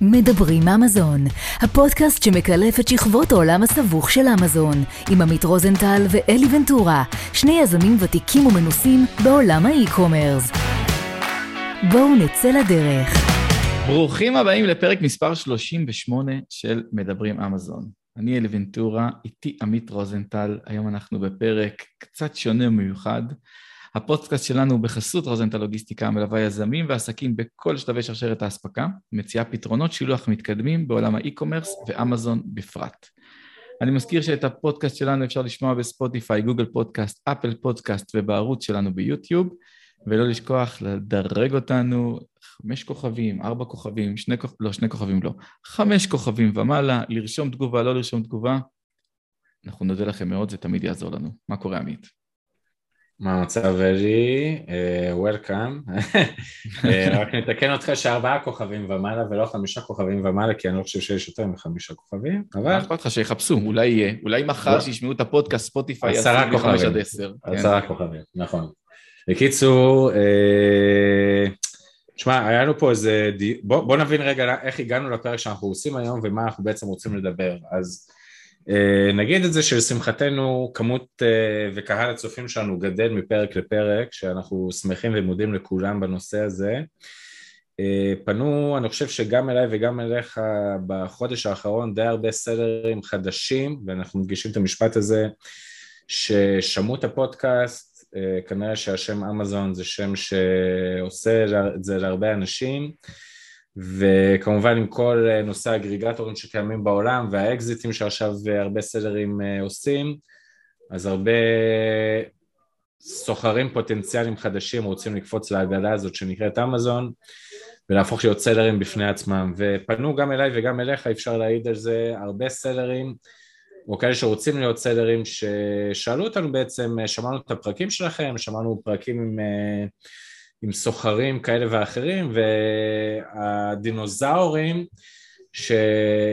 מדברים אמזון, הפודקאסט שמקלף את שכבות העולם הסבוך של אמזון, עם עמית רוזנטל ואלי ונטורה, שני יזמים ותיקים ומנוסים בעולם האי-קומרס. בואו נצא לדרך. ברוכים הבאים לפרק מספר 38 של מדברים אמזון. אני אלי ונטורה, איתי עמית רוזנטל, היום אנחנו בפרק קצת שונה ומיוחד. הפודקאסט שלנו הוא בחסות רוזנטל לוגיסטיקה, המלווה יזמים ועסקים בכל שלבי שרשרת האספקה, מציעה פתרונות שילוח מתקדמים בעולם ה e-commerce ואמזון בפרט. אני מזכיר שאת הפודקאסט שלנו אפשר לשמוע בספוטיפיי, גוגל פודקאסט, אפל פודקאסט ובערוץ שלנו ביוטיוב, ולא לשכוח לדרג אותנו חמש כוכבים, ארבע כוכבים, שני כוכבים, לא, שני כוכבים לא, חמש כוכבים ומעלה, לרשום תגובה, לא לרשום תגובה. אנחנו נודה לכם מאוד, זה תמיד יעזור לנו. מה קורה, עמית? מה המצב אלי? וולקאם. רק נתקן אותך שארבעה כוכבים ומעלה ולא חמישה כוכבים ומעלה, כי אני לא חושב שיש יותר מחמישה כוכבים, אבל... מה אכפת לך שיחפשו, אולי יהיה. אולי מחר שישמעו את הפודקאסט ספוטיפיי עשרה כוכבים. עשר. עשרה כוכבים, נכון. בקיצור, תשמע, היה לנו פה איזה... בוא נבין רגע איך הגענו לפרק שאנחנו עושים היום ומה אנחנו בעצם רוצים לדבר. אז... אה, נגיד את זה שלשמחתנו כמות אה, וקהל הצופים שלנו גדל מפרק לפרק, שאנחנו שמחים ומודים לכולם בנושא הזה. אה, פנו, אני חושב שגם אליי וגם אליך בחודש האחרון די הרבה סלרים חדשים, ואנחנו מדגישים את המשפט הזה, ששמעו את הפודקאסט, כנראה שהשם אמזון זה שם שעושה את זה להרבה אנשים. וכמובן עם כל אה, נושא האגריגטורים שקיימים בעולם והאקזיטים שעכשיו אה, הרבה סלרים אה, עושים, אז הרבה סוחרים פוטנציאליים חדשים רוצים לקפוץ לעגלה הזאת שנקראת אמזון ולהפוך להיות סלרים בפני עצמם. ופנו גם אליי וגם אליך, אפשר להעיד על זה, הרבה סלרים או כאלה שרוצים להיות סלרים ששאלו אותנו בעצם, שמענו את הפרקים שלכם, שמענו פרקים עם עם סוחרים כאלה ואחרים, והדינוזאורים ש...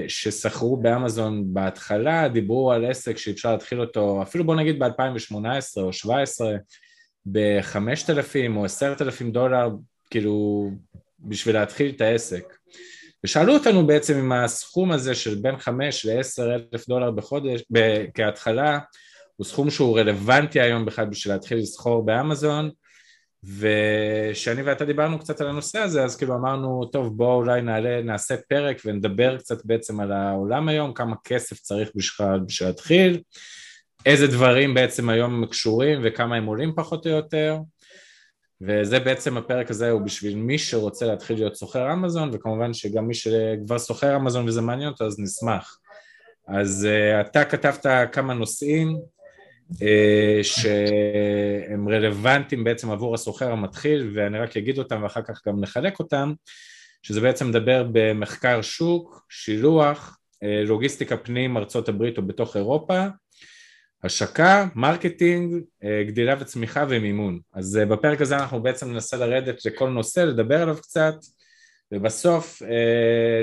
ששכרו באמזון בהתחלה דיברו על עסק שאפשר להתחיל אותו, אפילו בוא נגיד ב-2018 או 2017, ב-5,000 או 10,000 דולר, כאילו, בשביל להתחיל את העסק. ושאלו אותנו בעצם אם הסכום הזה של בין 5 ל-10 אלף דולר בחודש, כהתחלה, הוא סכום שהוא רלוונטי היום בכלל בשביל להתחיל לסחור באמזון, ושאני ואתה דיברנו קצת על הנושא הזה, אז כאילו אמרנו, טוב בואו אולי נעלה, נעשה פרק ונדבר קצת בעצם על העולם היום, כמה כסף צריך בשביל, להתחיל, איזה דברים בעצם היום קשורים וכמה הם עולים פחות או יותר, וזה בעצם הפרק הזה הוא בשביל מי שרוצה להתחיל להיות סוחר אמזון, וכמובן שגם מי שכבר סוחר אמזון וזה מעניין אותו אז נשמח. אז uh, אתה כתבת כמה נושאים, שהם רלוונטיים בעצם עבור הסוחר המתחיל ואני רק אגיד אותם ואחר כך גם נחלק אותם שזה בעצם מדבר במחקר שוק, שילוח, אה, לוגיסטיקה פנים ארצות הברית או בתוך אירופה, השקה, marketing, אה, גדילה וצמיחה ומימון. אז בפרק הזה אנחנו בעצם ננסה לרדת לכל נושא, לדבר עליו קצת ובסוף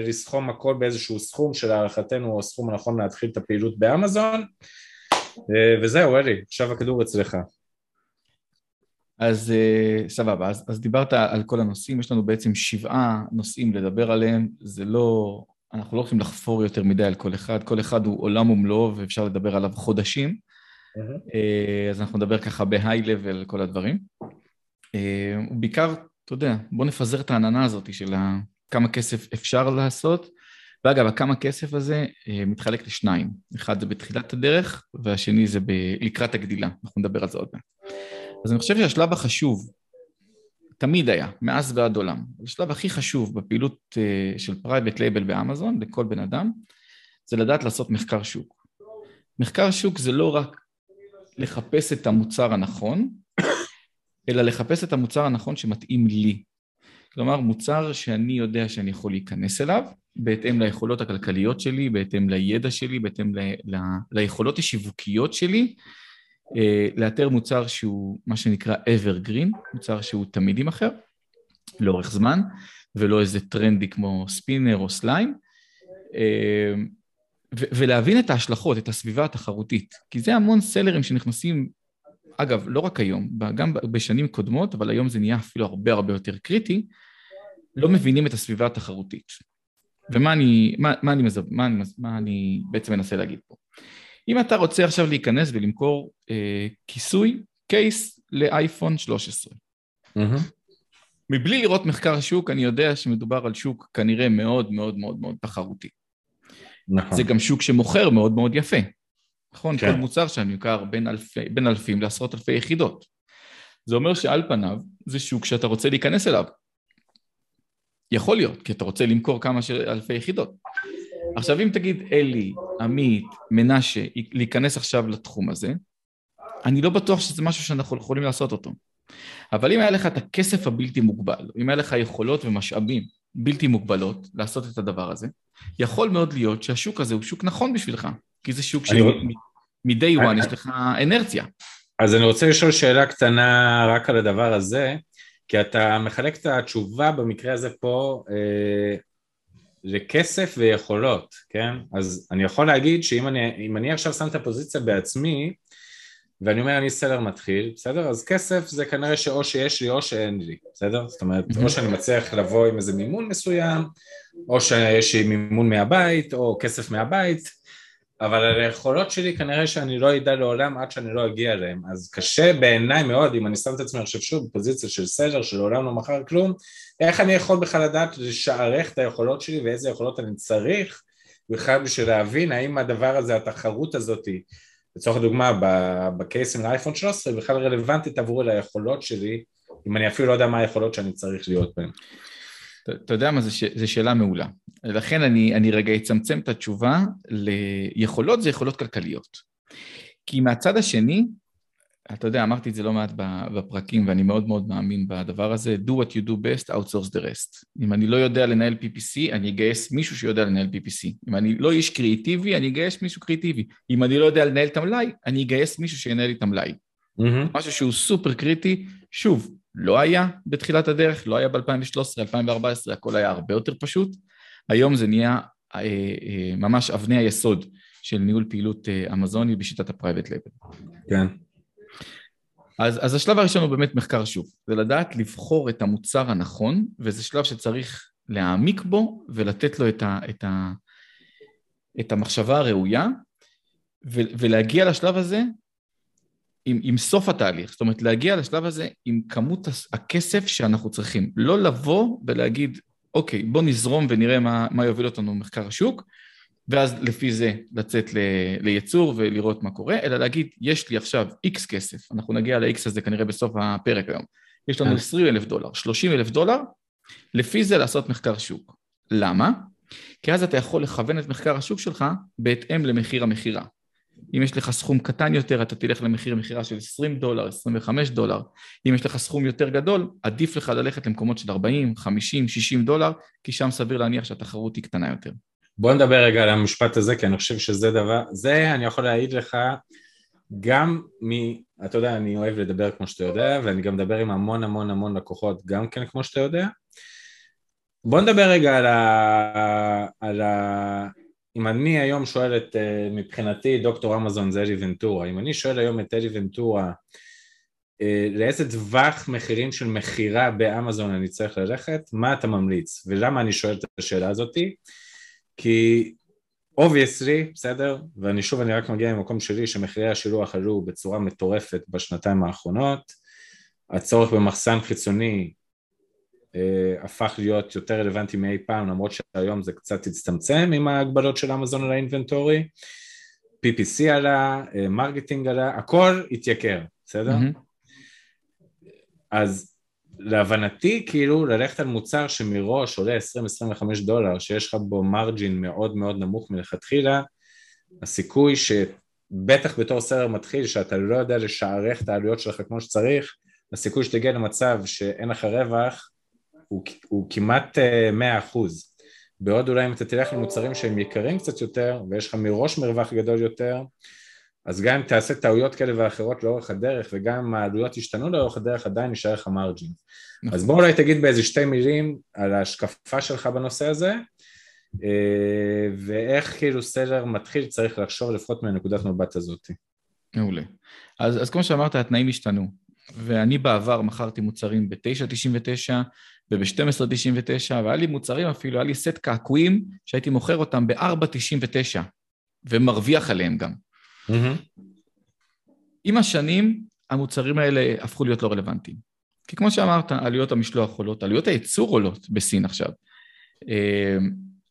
לסכום הכל באיזשהו סכום שלהערכתנו הוא הסכום הנכון להתחיל את הפעילות באמזון אה, וזהו, אלי, עכשיו הכדור אצלך. אז אה, סבבה, אז, אז דיברת על כל הנושאים, יש לנו בעצם שבעה נושאים לדבר עליהם, זה לא, אנחנו לא הולכים לחפור יותר מדי על כל אחד, כל אחד הוא עולם ומלואו ואפשר לדבר עליו חודשים, mm-hmm. אז אנחנו נדבר ככה בהיי-לבל על כל הדברים. ובעיקר, אתה יודע, בוא נפזר את העננה הזאת של כמה כסף אפשר לעשות, ואגב, הכמה כסף הזה אה, מתחלק לשניים. אחד זה בתחילת הדרך, והשני זה ב... לקראת הגדילה. אנחנו נדבר על זה עוד מעט. אז אני חושב שהשלב החשוב, תמיד היה, מאז ועד עולם, השלב הכי חשוב בפעילות אה, של private label באמזון, לכל בן אדם, זה לדעת לעשות מחקר שוק. מחקר שוק זה לא רק לחפש את המוצר הנכון, אלא לחפש את המוצר הנכון שמתאים לי. כלומר, מוצר שאני יודע שאני יכול להיכנס אליו, בהתאם ליכולות הכלכליות שלי, בהתאם לידע שלי, בהתאם ל, ל, ליכולות השיווקיות שלי, אה, לאתר מוצר שהוא מה שנקרא evergreen, מוצר שהוא תמיד יימכר, לאורך זמן, ולא איזה טרנדי כמו ספינר או סליים, אה, ולהבין את ההשלכות, את הסביבה התחרותית, כי זה המון סלרים שנכנסים, אגב, לא רק היום, גם בשנים קודמות, אבל היום זה נהיה אפילו הרבה הרבה יותר קריטי, לא מבינים את הסביבה התחרותית. ומה אני, מה, מה אני, מזו, מה, אני, מה אני בעצם מנסה להגיד פה? אם אתה רוצה עכשיו להיכנס ולמכור אה, כיסוי, קייס לאייפון 13, mm-hmm. מבלי לראות מחקר שוק, אני יודע שמדובר על שוק כנראה מאוד מאוד מאוד מאוד תחרותי. נכון. זה גם שוק שמוכר מאוד מאוד יפה. נכון? כן. כל מוצר שם יוכר בין, אלפי, בין אלפים לעשרות אלפי יחידות. זה אומר שעל פניו זה שוק שאתה רוצה להיכנס אליו. יכול להיות, כי אתה רוצה למכור כמה אלפי יחידות. עכשיו אם תגיד אלי, עמית, מנשה, להיכנס עכשיו לתחום הזה, אני לא בטוח שזה משהו שאנחנו יכולים לעשות אותו. אבל אם היה לך את הכסף הבלתי מוגבל, אם היה לך יכולות ומשאבים בלתי מוגבלות לעשות את הדבר הזה, יכול מאוד להיות שהשוק הזה הוא שוק נכון בשבילך, כי זה שוק שמ-day one יש לך אנרציה. אז אני רוצה לשאול שאלה קטנה רק על הדבר הזה, כי אתה מחלק את התשובה במקרה הזה פה אה, לכסף ויכולות, כן? אז אני יכול להגיד שאם אני, אני עכשיו שם את הפוזיציה בעצמי, ואני אומר אני סלר מתחיל, בסדר? אז כסף זה כנראה שאו שיש לי או שאין לי, בסדר? זאת אומרת, או שאני מצליח לבוא עם איזה מימון מסוים, או שיש לי מימון מהבית, או כסף מהבית, אבל על היכולות שלי כנראה שאני לא אדע לעולם עד שאני לא אגיע אליהם, אז קשה בעיניי מאוד, אם אני שם את עצמי עכשיו שוב בפוזיציה של סלר שלעולם לא מכר כלום, איך אני יכול בכלל לדעת לשערך את היכולות שלי ואיזה יכולות אני צריך בכלל בשביל להבין האם הדבר הזה, התחרות הזאתי לצורך הדוגמה בקייסים לאייפון 13 בכלל רלוונטית עבורי ליכולות שלי אם אני אפילו לא יודע מה היכולות שאני צריך להיות בהן. אתה יודע מה, זו שאלה מעולה. לכן אני, אני רגע אצמצם את התשובה ליכולות, זה יכולות כלכליות. כי מהצד השני, אתה יודע, אמרתי את זה לא מעט בפרקים ואני מאוד מאוד מאמין בדבר הזה, do what you do best, outsource the rest. אם אני לא יודע לנהל PPC, אני אגייס מישהו שיודע לנהל PPC. אם אני לא איש קריאיטיבי, אני אגייס מישהו קריאיטיבי. אם אני לא יודע לנהל את המלאי, אני אגייס מישהו שינהל לי את המלאי. Mm-hmm. משהו שהוא סופר קריטי, שוב, לא היה בתחילת הדרך, לא היה ב-2013, 2014, הכל היה הרבה יותר פשוט. היום זה נהיה אה, אה, ממש אבני היסוד של ניהול פעילות אה, אמזוני בשיטת ה-Private Label. כן. אז, אז השלב הראשון הוא באמת מחקר שוק, זה לדעת לבחור את המוצר הנכון, וזה שלב שצריך להעמיק בו ולתת לו את, ה, את, ה, את המחשבה הראויה, ו, ולהגיע לשלב הזה עם, עם סוף התהליך, זאת אומרת להגיע לשלב הזה עם כמות הכסף שאנחנו צריכים, לא לבוא ולהגיד, אוקיי, בוא נזרום ונראה מה, מה יוביל אותנו במחקר השוק, ואז לפי זה לצאת לייצור ולראות מה קורה, אלא להגיד, יש לי עכשיו איקס כסף, אנחנו נגיע ל-X הזה כנראה בסוף הפרק היום, יש לנו 20 כן. אלף דולר, 30 אלף דולר, לפי זה לעשות מחקר שוק. למה? כי אז אתה יכול לכוון את מחקר השוק שלך בהתאם למחיר המכירה. אם יש לך סכום קטן יותר, אתה תלך למחיר מכירה של 20 דולר, 25 דולר. אם יש לך סכום יותר גדול, עדיף לך ללכת למקומות של 40, 50, 60 דולר, כי שם סביר להניח שהתחרות היא קטנה יותר. בוא נדבר רגע על המשפט הזה, כי אני חושב שזה דבר, זה אני יכול להעיד לך גם מ... אתה יודע, אני אוהב לדבר כמו שאתה יודע, ואני גם מדבר עם המון המון המון לקוחות גם כן כמו שאתה יודע. בוא נדבר רגע על ה... על ה... אם אני היום שואל את, אה, מבחינתי דוקטור אמזון זה אלי ונטורה, אם אני שואל היום את אלי ונטורה אה, לאיזה טווח מחירים של מכירה באמזון אני צריך ללכת, מה אתה ממליץ? ולמה אני שואל את השאלה הזאתי? כי obviously, בסדר? ואני שוב, אני רק מגיע ממקום שלי שמחירי השילוח עלו בצורה מטורפת בשנתיים האחרונות, הצורך במחסן חיצוני אה, הפך להיות יותר רלוונטי מאי פעם, למרות שהיום זה קצת הצטמצם עם ההגבלות של אמזון על ה inventory, PPC עלה, אה, marketing עלה, הכל התייקר, בסדר? Mm-hmm. אז להבנתי כאילו ללכת על מוצר שמראש עולה 20-25 דולר שיש לך בו margin מאוד מאוד נמוך מלכתחילה הסיכוי שבטח בתור סרר מתחיל שאתה לא יודע לשערך את העלויות שלך כמו שצריך הסיכוי שתגיע למצב שאין לך רווח הוא, הוא כמעט 100% אה, בעוד אולי אם אתה תלך למוצרים שהם יקרים קצת יותר ויש לך מראש מרווח גדול יותר אז גם אם תעשה טעויות כאלה ואחרות לאורך הדרך וגם אם העלויות ישתנו לאורך הדרך עדיין נשאר לך מרג'ין. נכון. אז בוא אולי תגיד באיזה שתי מילים על ההשקפה שלך בנושא הזה אה, ואיך כאילו סלר מתחיל צריך לחשוב לפחות מהנקודת מבט הזאת. מעולה. אז, אז כמו שאמרת התנאים השתנו. ואני בעבר מכרתי מוצרים ב-9.99 וב-12.99, והיה לי מוצרים אפילו, היה לי סט קעקועים שהייתי מוכר אותם ב-4.99, ומרוויח עליהם גם. Mm-hmm. עם השנים, המוצרים האלה הפכו להיות לא רלוונטיים. כי כמו שאמרת, עלויות המשלוח עולות, עלויות הייצור עולות בסין עכשיו. אה,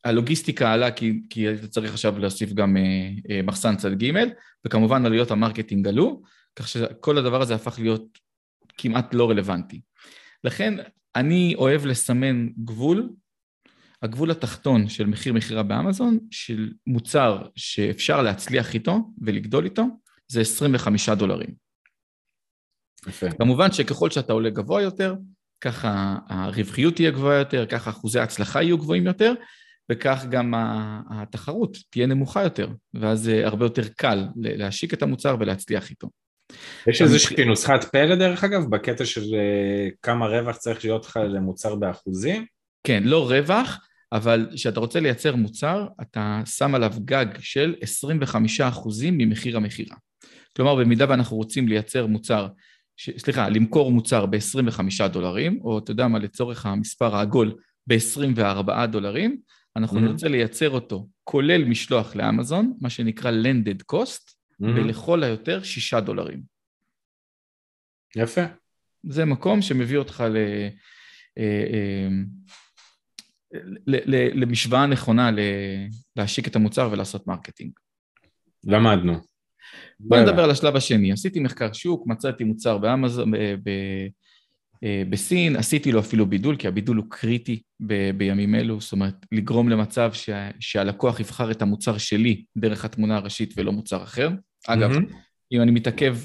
הלוגיסטיקה עלה כי, כי אתה צריך עכשיו להוסיף גם אה, אה, מחסן צד ג', וכמובן עלויות ה marketing עלו, כך שכל הדבר הזה הפך להיות כמעט לא רלוונטי. לכן אני אוהב לסמן גבול, הגבול התחתון של מחיר מכירה באמזון, של מוצר שאפשר להצליח איתו ולגדול איתו, זה 25 דולרים. יפה. כמובן שככל שאתה עולה גבוה יותר, ככה הרווחיות תהיה גבוהה יותר, ככה אחוזי ההצלחה יהיו גבוהים יותר, וכך גם התחרות תהיה נמוכה יותר, ואז זה הרבה יותר קל להשיק את המוצר ולהצליח איתו. יש איזושהי נוסחת פלא דרך אגב, בקטע של אה, כמה רווח צריך להיות לך למוצר באחוזים? כן, לא רווח, אבל כשאתה רוצה לייצר מוצר, אתה שם עליו גג של 25% ממחיר המכירה. כלומר, במידה ואנחנו רוצים לייצר מוצר, ש... סליחה, למכור מוצר ב-25 דולרים, או אתה יודע מה, לצורך המספר העגול, ב-24 דולרים, אנחנו mm-hmm. נרצה לייצר אותו, כולל משלוח לאמזון, מה שנקרא Landed Cost. ולכל היותר 6 דולרים. יפה. זה מקום שמביא אותך ל... אה, אה, למשוואה נכונה להשיק את המוצר ולעשות marketing. למדנו. בוא נדבר על השלב השני. עשיתי מחקר שוק, מצאתי מוצר באמזון, ב- אה, בסין, עשיתי לו אפילו בידול, כי הבידול הוא קריטי ב- בימים אלו, זאת אומרת, לגרום למצב ש- שהלקוח יבחר את המוצר שלי דרך התמונה הראשית ולא מוצר אחר. אגב, mm-hmm. אם אני מתעכב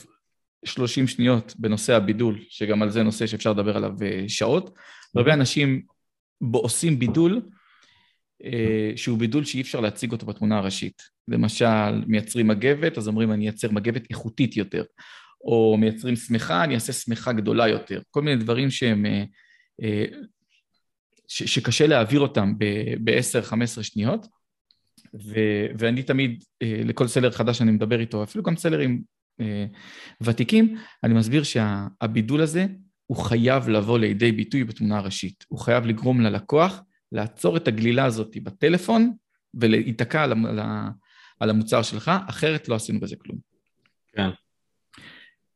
30 שניות בנושא הבידול, שגם על זה נושא שאפשר לדבר עליו אה, שעות. הרבה אנשים עושים בידול אה, שהוא בידול שאי אפשר להציג אותו בתמונה הראשית. למשל, מייצרים מגבת, אז אומרים אני אייצר מגבת איכותית יותר. או מייצרים שמיכה, אני אעשה שמיכה גדולה יותר. כל מיני דברים שהם... אה, ש, שקשה להעביר אותם ב-10-15 שניות, ו, ואני תמיד, לכל סלר חדש שאני מדבר איתו, אפילו גם סלרים ותיקים, אני מסביר שהבידול הזה הוא חייב לבוא לידי ביטוי בתמונה הראשית. הוא חייב לגרום ללקוח לעצור את הגלילה הזאת בטלפון ולהיתקע על, על המוצר שלך, אחרת לא עשינו בזה כלום. כן.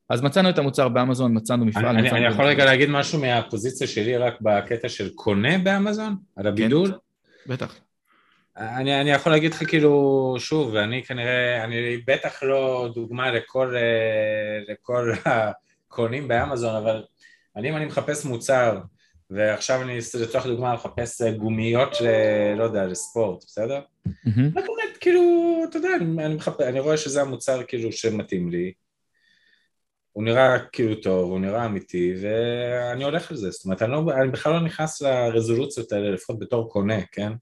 אז מצאנו את המוצר באמזון, מצאנו מפעל. אני, מצאנו אני יכול רגע להגיד משהו מהפוזיציה שלי רק בקטע של קונה באמזון? על הבידול? כן, בטח. אני, אני יכול להגיד לך כאילו, שוב, אני כנראה, אני בטח לא דוגמה לכל, אה, לכל הקונים באמזון, אבל אני אם אני מחפש מוצר ועכשיו אני לצורך דוגמה מחפש אה, גומיות ל... לא יודע, לספורט, בסדר? רק באמת, כאילו, אתה יודע, אני, מחפש, אני רואה שזה המוצר כאילו שמתאים לי, הוא נראה כאילו טוב, הוא נראה אמיתי, ואני הולך על זה, זאת אומרת, אני, לא, אני בכלל לא נכנס לרזולוציות האלה, לפחות בתור קונה, כן?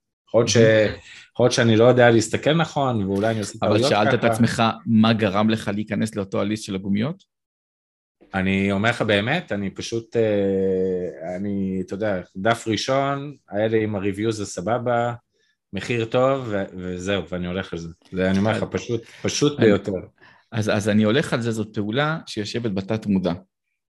יכול להיות, ש... יכול להיות שאני לא יודע להסתכל נכון, ואולי אני עושה טעויות ככה. אבל שאלת את עצמך, מה גרם לך להיכנס לאותו הליסט של הגומיות? אני אומר לך באמת, אני פשוט, אה, אני, אתה יודע, דף ראשון, לי עם הריוויו זה סבבה, מחיר טוב, וזהו, ואני הולך על זה. זה אני אומר לך, פשוט, פשוט ביותר. אז, אז אני הולך על זה, זאת פעולה שיושבת בתת מודע.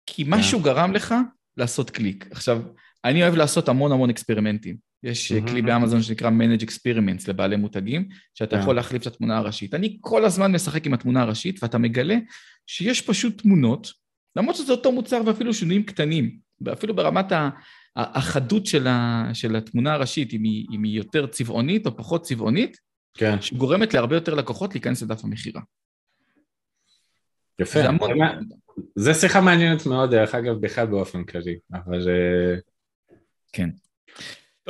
כי משהו yeah. כן. גרם לך לעשות קליק. עכשיו, אני אוהב לעשות המון המון אקספרימנטים. יש mm-hmm. כלי באמזון שנקרא Manage Experiments לבעלי מותגים, שאתה yeah. יכול להחליף את התמונה הראשית. אני כל הזמן משחק עם התמונה הראשית, ואתה מגלה שיש פשוט תמונות למרות שזה אותו מוצר ואפילו שינויים קטנים, ואפילו ברמת החדות של, ה, של התמונה הראשית, אם היא, אם היא יותר צבעונית או פחות צבעונית, כן. שגורמת להרבה יותר לקוחות להיכנס לדף המכירה. יפה. זה, המון... זה שיחה מעניינת מאוד, דרך אגב, בכלל באופן כללי, אבל... אה, כן.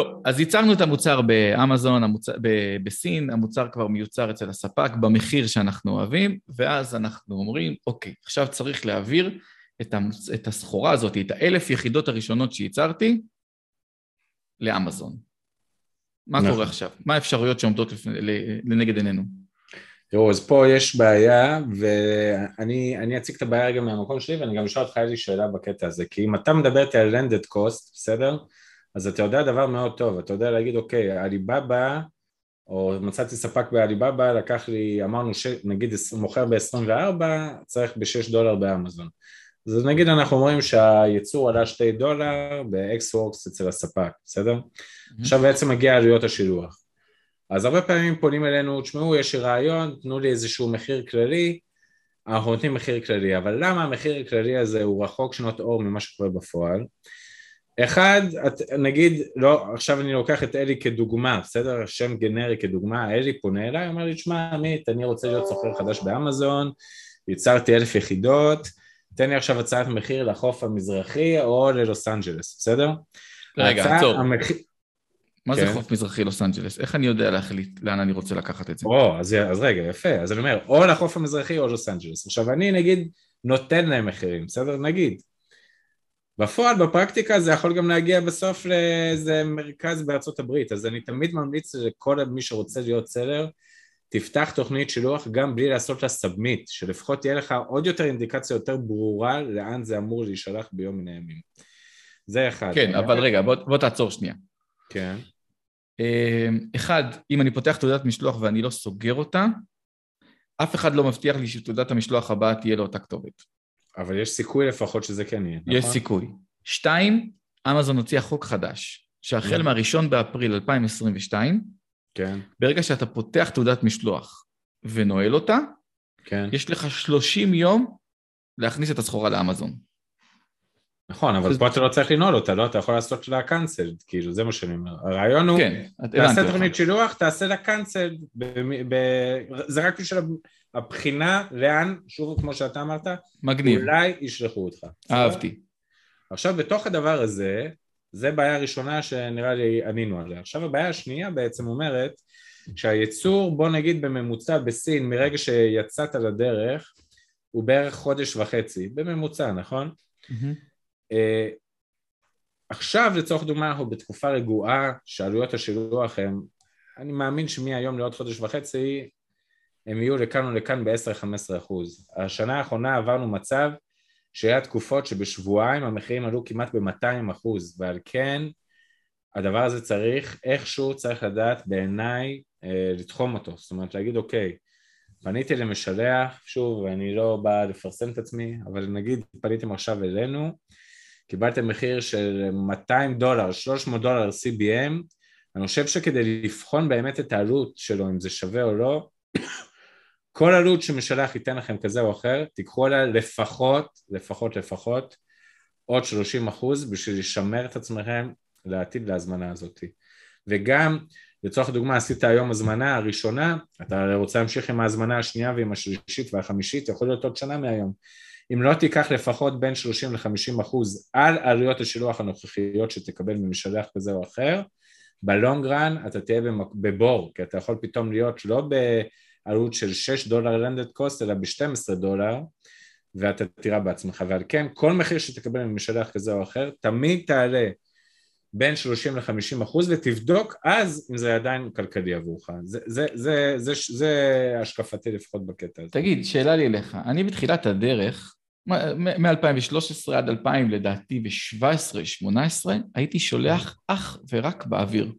טוב, אז ייצרנו את המוצר באמזון, המוצר, ב- בסין, המוצר כבר מיוצר אצל הספק במחיר שאנחנו אוהבים, ואז אנחנו אומרים, אוקיי, עכשיו צריך להעביר את, המוצ... את הסחורה הזאת, את האלף יחידות הראשונות שייצרתי, לאמזון. מה נכון. קורה עכשיו? מה האפשרויות שעומדות לפ... לנגד עינינו? תראו, אז פה יש בעיה, ואני אציג את הבעיה גם מהמקום שלי, ואני גם אשאל אותך איזושהי שאלה בקטע הזה, כי אם אתה מדבר איתי על לנדד קוסט, בסדר? אז אתה יודע דבר מאוד טוב, אתה יודע להגיד אוקיי, עליבאבא, או מצאתי ספק בעליבאבא, לקח לי, אמרנו ש... נגיד מוכר ב-24, צריך ב-6 דולר באמזון. אז נגיד אנחנו אומרים שהייצור עלה 2 דולר ב-Xworks אצל הספק, בסדר? Mm-hmm. עכשיו בעצם מגיע עלויות השילוח. אז הרבה פעמים פונים אלינו, תשמעו, יש לי רעיון, תנו לי איזשהו מחיר כללי, אנחנו נותנים מחיר כללי, אבל למה המחיר הכללי הזה הוא רחוק שנות אור ממה שקורה בפועל? אחד, את, נגיד, לא, עכשיו אני לוקח את אלי כדוגמה, בסדר? שם גנרי כדוגמה, אלי פונה אליי, אומר לי, תשמע, עמית, אני רוצה להיות סוחר חדש באמזון, ייצרתי אלף יחידות, תן לי עכשיו הצעת מחיר לחוף המזרחי או ללוס אנג'לס, בסדר? רגע, עצור. המח... מה כן. זה חוף מזרחי לוס אנג'לס? איך אני יודע להחליט לאן אני רוצה לקחת את זה? או, אז, אז רגע, יפה. אז אני אומר, או לחוף המזרחי או לוס אנג'לס. עכשיו, אני נגיד נותן להם מחירים, בסדר? נגיד. בפועל, בפרקטיקה, זה יכול גם להגיע בסוף לאיזה מרכז בארצות הברית, אז אני תמיד ממליץ לכל מי שרוצה להיות seller, תפתח תוכנית שילוח גם בלי לעשות לה submit, שלפחות תהיה לך עוד יותר אינדיקציה יותר ברורה לאן זה אמור להישלח ביום מן הימים. זה אחד. כן, אבל רגע, בוא, בוא תעצור שנייה. כן. אמ, אחד, אם אני פותח תעודת משלוח ואני לא סוגר אותה, אף אחד לא מבטיח לי שתעודת המשלוח הבאה תהיה לאותה כתובת. אבל יש סיכוי לפחות שזה כן יהיה, נכון? יש סיכוי. שתיים, אמזון הוציאה חוק חדש, שהחל נכון. מהראשון באפריל 2022, כן. ברגע שאתה פותח תעודת משלוח ונועל אותה, כן. יש לך 30 יום להכניס את הסחורה לאמזון. נכון, אבל פה אתה לא צריך לנעול אותה, לא? אתה יכול לעשות לה קאנסל, כאילו, זה מה שאני אומר. הרעיון הוא, כן, תעשה תוכנית שילוח, תעשה לה קאנסל, זה רק בשביל הבחינה לאן, שוב, כמו שאתה אמרת, מגניב. אולי ישלחו אותך. אהבתי. עכשיו, בתוך הדבר הזה, זה בעיה ראשונה שנראה לי ענינו עליה. עכשיו הבעיה השנייה בעצם אומרת שהייצור, בוא נגיד בממוצע בסין, מרגע שיצאת לדרך, הוא בערך חודש וחצי, בממוצע, נכון? Mm-hmm. עכשיו לצורך דוגמה אנחנו בתקופה רגועה שעלויות השילוח הם, אני מאמין שמהיום לעוד חודש וחצי הם יהיו לכאן ולכאן ב-10-15 אחוז. השנה האחרונה עברנו מצב שהיה תקופות שבשבועיים המחירים עלו כמעט ב-200 אחוז ועל כן הדבר הזה צריך, איכשהו צריך לדעת בעיניי אה, לתחום אותו, זאת אומרת להגיד אוקיי, פניתי למשלח, שוב אני לא בא לפרסם את עצמי, אבל נגיד פניתם עכשיו אלינו, קיבלתם מחיר של 200 דולר, 300 דולר CBM, אני חושב שכדי לבחון באמת את העלות שלו, אם זה שווה או לא, כל עלות שמשלח ייתן לכם כזה או אחר, תיקחו עליה לפחות, לפחות לפחות, עוד 30 אחוז בשביל לשמר את עצמכם לעתיד להזמנה הזאת. וגם, לצורך הדוגמה, עשית היום הזמנה הראשונה, אתה רוצה להמשיך עם ההזמנה השנייה ועם השלישית והחמישית, יכול להיות עוד שנה מהיום. אם לא תיקח לפחות בין 30 ל-50 אחוז על עלויות השילוח הנוכחיות שתקבל ממשלח כזה או אחר, בלונג רן אתה תהיה בבור, כי אתה יכול פתאום להיות לא בעלות של 6 דולר לנדד קוסט, אלא ב-12 דולר, ואתה תראה בעצמך, ועל כן כל מחיר שתקבל ממשלח כזה או אחר, תמיד תעלה בין 30 ל-50 אחוז ותבדוק אז אם זה עדיין כלכלי עבורך. זה, זה, זה, זה, זה השקפתי לפחות בקטע הזה. תגיד, שאלה לי אליך, אני בתחילת הדרך, מ-2013 עד 2000 לדעתי ב-17-18 הייתי שולח אך ורק באוויר.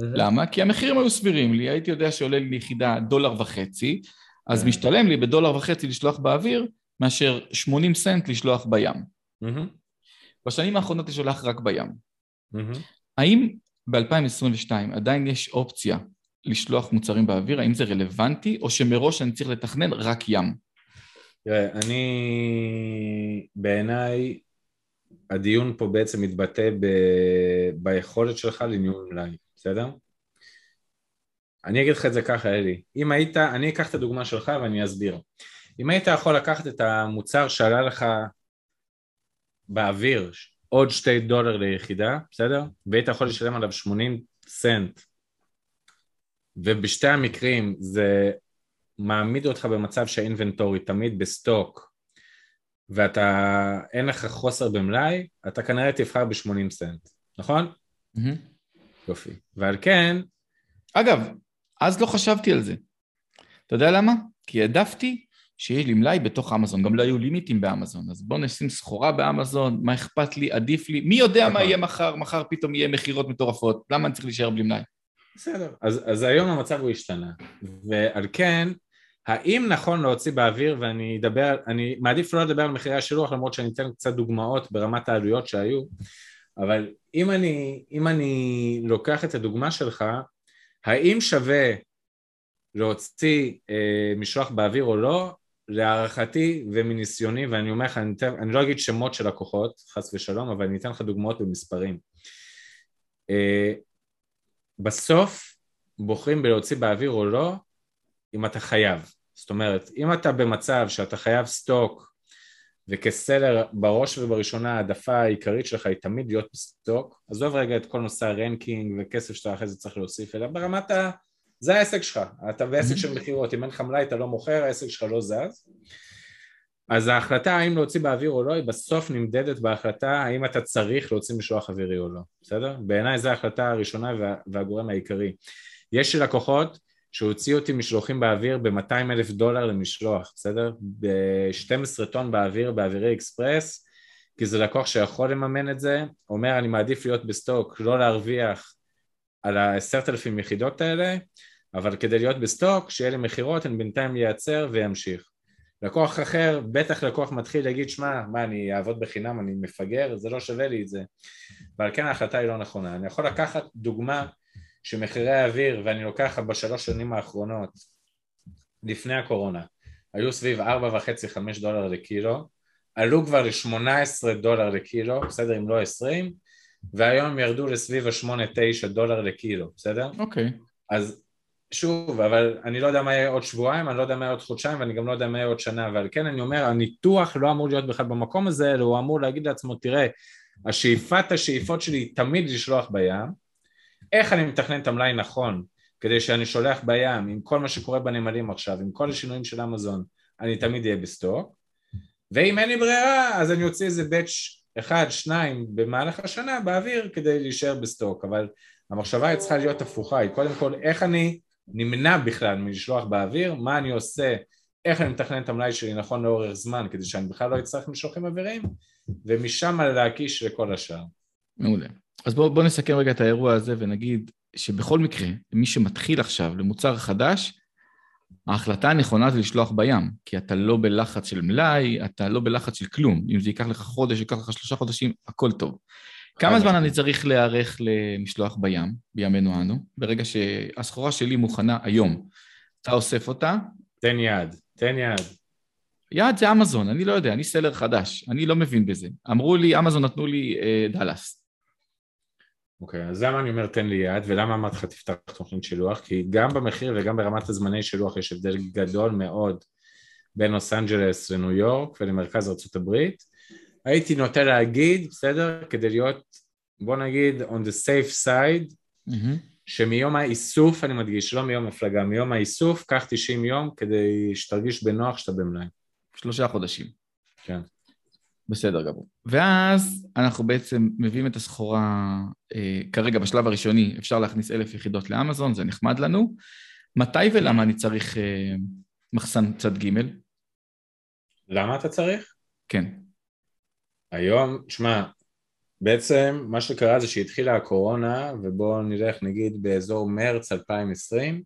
למה? כי המחירים היו סבירים לי, הייתי יודע שעולה לי יחידה דולר וחצי, אז משתלם לי בדולר וחצי לשלוח באוויר, מאשר 80 סנט לשלוח בים. בשנים האחרונות אני שולח רק בים. האם ב-2022 עדיין יש אופציה לשלוח מוצרים באוויר? האם זה רלוונטי, או שמראש אני צריך לתכנן רק ים? תראה, אני, בעיניי, הדיון פה בעצם מתבטא ב... ביכולת שלך לניהול מלאי, בסדר? אני אגיד לך את זה ככה, אלי. אם היית, אני אקח את הדוגמה שלך ואני אסביר. אם היית יכול לקחת את המוצר שעלה לך באוויר עוד שתי דולר ליחידה, בסדר? והיית יכול לשלם עליו 80 סנט, ובשתי המקרים זה מעמיד אותך במצב שה inventory תמיד ב stock ואתה, אין לך חוסר במלאי, אתה כנראה תבחר ב-80 סנט, נכון? Mm-hmm. יופי. ועל כן... אגב, אז לא חשבתי על זה. אתה יודע למה? כי העדפתי שיש לי מלאי בתוך אמזון, גם לא היו לימיטים באמזון, אז בוא נשים סחורה באמזון, מה אכפת לי, עדיף לי, מי יודע מה נכון. יהיה מחר, מחר פתאום יהיה מכירות מטורפות, למה אני צריך להישאר בלי מלאי? בסדר, אז, אז היום המצב הוא השתנה, ועל כן האם נכון להוציא באוויר, ואני אדבר, אני מעדיף לא לדבר על מחירי השילוח למרות שאני אתן קצת דוגמאות ברמת העלויות שהיו, אבל אם אני, אם אני לוקח את הדוגמה שלך, האם שווה להוציא אה, משלוח באוויר או לא, להערכתי ומניסיוני, ואני אומר לך, אני, אני לא אגיד שמות של לקוחות, חס ושלום, אבל אני אתן לך דוגמאות במספרים. אה, בסוף בוחרים בלהוציא באוויר או לא, אם אתה חייב. זאת אומרת, אם אתה במצב שאתה חייב סטוק וכ seller בראש ובראשונה העדפה העיקרית שלך היא תמיד להיות ב stock, עזוב רגע את כל נושא ה ranking וכסף שאתה אחרי זה צריך להוסיף, אלא ברמת ה... זה העסק שלך, אתה בעסק של מכירות, אם אין לך מלאי אתה לא מוכר, העסק שלך לא זז. אז ההחלטה האם להוציא באוויר או לא היא בסוף נמדדת בהחלטה האם אתה צריך להוציא משלוח אווירי או לא, בסדר? בעיניי זו ההחלטה הראשונה וה, והגורם העיקרי. יש לקוחות שהוציאו אותי משלוחים באוויר ב-200 אלף דולר למשלוח, בסדר? ב-12 טון באוויר, באווירי אקספרס, כי זה לקוח שיכול לממן את זה, אומר אני מעדיף להיות ב stock, לא להרוויח על ה-10,000 יחידות האלה, אבל כדי להיות ב stock, שיהיה לי מכירות, אני בינתיים ייעצר וימשיך. לקוח אחר, בטח לקוח מתחיל להגיד, שמע, מה, אני אעבוד בחינם, אני מפגר, זה לא שווה לי את זה. ועל כן ההחלטה היא לא נכונה. אני יכול לקחת דוגמה שמחירי האוויר, ואני לוקח בשלוש שנים האחרונות, לפני הקורונה, היו סביב 4.5-5 דולר לקילו, עלו כבר ל-18 דולר לקילו, בסדר, אם לא 20, והיום ירדו לסביב ה-8-9 דולר לקילו, בסדר? אוקיי. Okay. אז שוב, אבל אני לא יודע מה יהיה עוד שבועיים, אני לא יודע מה יהיה עוד חודשיים ואני גם לא יודע מה יהיה עוד שנה, אבל כן אני אומר, הניתוח לא אמור להיות בכלל במקום הזה, אלא הוא אמור להגיד לעצמו, תראה, השאיפת השאיפות שלי היא תמיד לשלוח בים, איך אני מתכנן את המלאי נכון כדי שאני שולח בים עם כל מה שקורה בנמלים עכשיו, עם כל השינויים של אמזון, אני תמיד אהיה ב stock, ואם אין לי ברירה אז אני אוציא איזה batch אחד, שניים במהלך השנה באוויר כדי להישאר ב stock, אבל המחשבה צריכה להיות הפוכה, היא קודם כל איך אני נמנע בכלל מלשלוח באוויר, מה אני עושה, איך אני מתכנן את המלאי שלי נכון לאורך זמן כדי שאני בכלל לא אצטרך משלוחים אוויריים, ומשם להקיש לכל השאר. מעולה. אז בואו בוא נסכם רגע את האירוע הזה ונגיד שבכל מקרה, מי שמתחיל עכשיו למוצר חדש, ההחלטה הנכונה זה לשלוח בים, כי אתה לא בלחץ של מלאי, אתה לא בלחץ של כלום. אם זה ייקח לך חודש, ייקח לך שלושה חודשים, הכל טוב. כמה זמן אני צריך להיערך למשלוח בים, בימינו אנו? ברגע שהסחורה שלי מוכנה היום, אתה אוסף אותה? תן יד, תן יד. יד זה אמזון, אני לא יודע, אני סלר חדש, אני לא מבין בזה. אמרו לי, אמזון נתנו לי אה, דאלאס. אוקיי, okay, אז למה אני אומר תן לי יד, ולמה אמרתי לך תפתח תוכנית שילוח? כי גם במחיר וגם ברמת הזמני שילוח יש הבדל גדול מאוד בין לוס אנג'לס לניו יורק ולמרכז ארה"ב. הייתי נוטה להגיד, בסדר, כדי להיות, בוא נגיד, on the safe side, mm-hmm. שמיום האיסוף, אני מדגיש, לא מיום מפלגה, מיום האיסוף, קח 90 יום כדי שתרגיש בנוח שאתה במלאי. שלושה חודשים. כן. בסדר גמור. ואז אנחנו בעצם מביאים את הסחורה, אה, כרגע בשלב הראשוני אפשר להכניס אלף יחידות לאמזון, זה נחמד לנו. מתי ולמה אני צריך אה, מחסן צד ג'? למה אתה צריך? כן. היום, שמע, בעצם מה שקרה זה שהתחילה הקורונה, ובואו נלך נגיד באזור מרץ 2020, אה,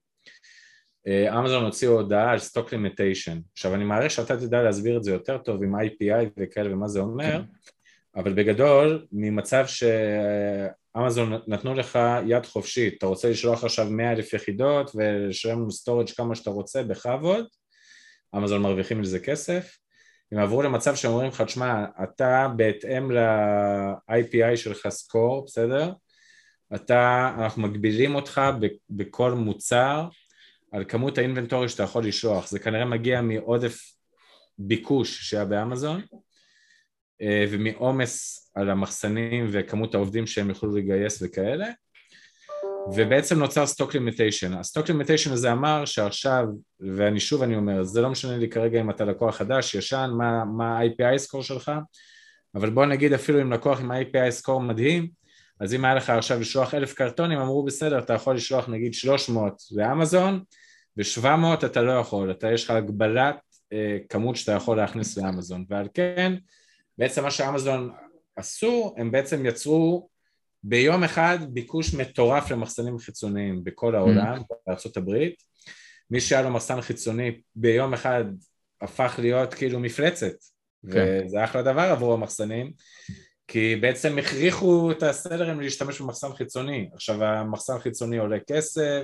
אמזון הוציאו הודעה על stock limitation. עכשיו אני מעריך שאתה תדע להסביר את זה יותר טוב עם IPI וכאלה ומה זה אומר, כן. אבל בגדול, ממצב שאמזון נתנו לך יד חופשית, אתה רוצה לשלוח עכשיו 100 אלף יחידות ולשלם לנו storage כמה שאתה רוצה בכבוד, אמזון מרוויחים לזה כסף, הם עברו למצב שאומרים לך, תשמע, אתה בהתאם ל-IPI שלך score, בסדר? אתה, אנחנו מגבילים אותך בכל מוצר על כמות ה inventory שאתה יכול לשלוח, זה כנראה מגיע מעודף ביקוש שהיה באמזון אה, ומעומס על המחסנים וכמות העובדים שהם יוכלו לגייס וכאלה. ובעצם נוצר stock limitation. ה stock limitation הזה אמר שעכשיו, ואני שוב אני אומר, זה לא משנה לי כרגע אם אתה לקוח חדש, ישן, מה, מה ה-IPI score שלך, אבל בוא נגיד אפילו אם לקוח עם ה-IPI סקור מדהים, אז אם היה לך עכשיו לשלוח אלף קרטונים, אמרו בסדר, אתה יכול לשלוח נגיד 300 לאמזון, ו-700 אתה לא יכול, אתה יש לך הגבלת אה, כמות שאתה יכול להכניס לאמזון, ועל כן בעצם מה שאמזון עשו, הם בעצם יצרו ביום אחד ביקוש מטורף למחסנים חיצוניים בכל העולם, mm. הברית, מי שהיה לו מחסן חיצוני ביום אחד הפך להיות כאילו מפלצת, כן. וזה אחלה דבר עבור המחסנים, כי בעצם הכריחו את הסלרים להשתמש במחסן חיצוני. עכשיו המחסן חיצוני עולה כסף,